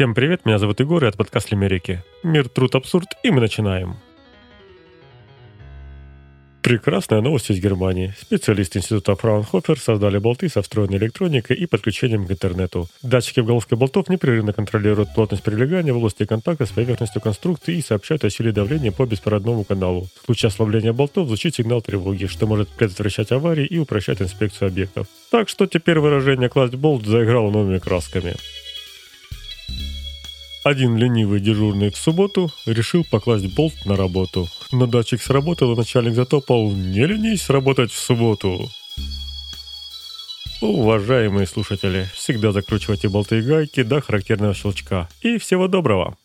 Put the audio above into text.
Всем привет, меня зовут Егор, и это подкаст Лимерики. Мир, труд, абсурд, и мы начинаем. Прекрасная новость из Германии. Специалисты Института Фраунхофер создали болты со встроенной электроникой и подключением к интернету. Датчики в головке болтов непрерывно контролируют плотность прилегания в области контакта с поверхностью конструкции и сообщают о силе давления по беспроводному каналу. В случае ослабления болтов звучит сигнал тревоги, что может предотвращать аварии и упрощать инспекцию объектов. Так что теперь выражение «класть болт» заиграло новыми красками. Один ленивый дежурный в субботу решил покласть болт на работу. Но датчик сработал, и начальник затопал «Не ленись работать в субботу!» Уважаемые слушатели, всегда закручивайте болты и гайки до характерного щелчка. И всего доброго!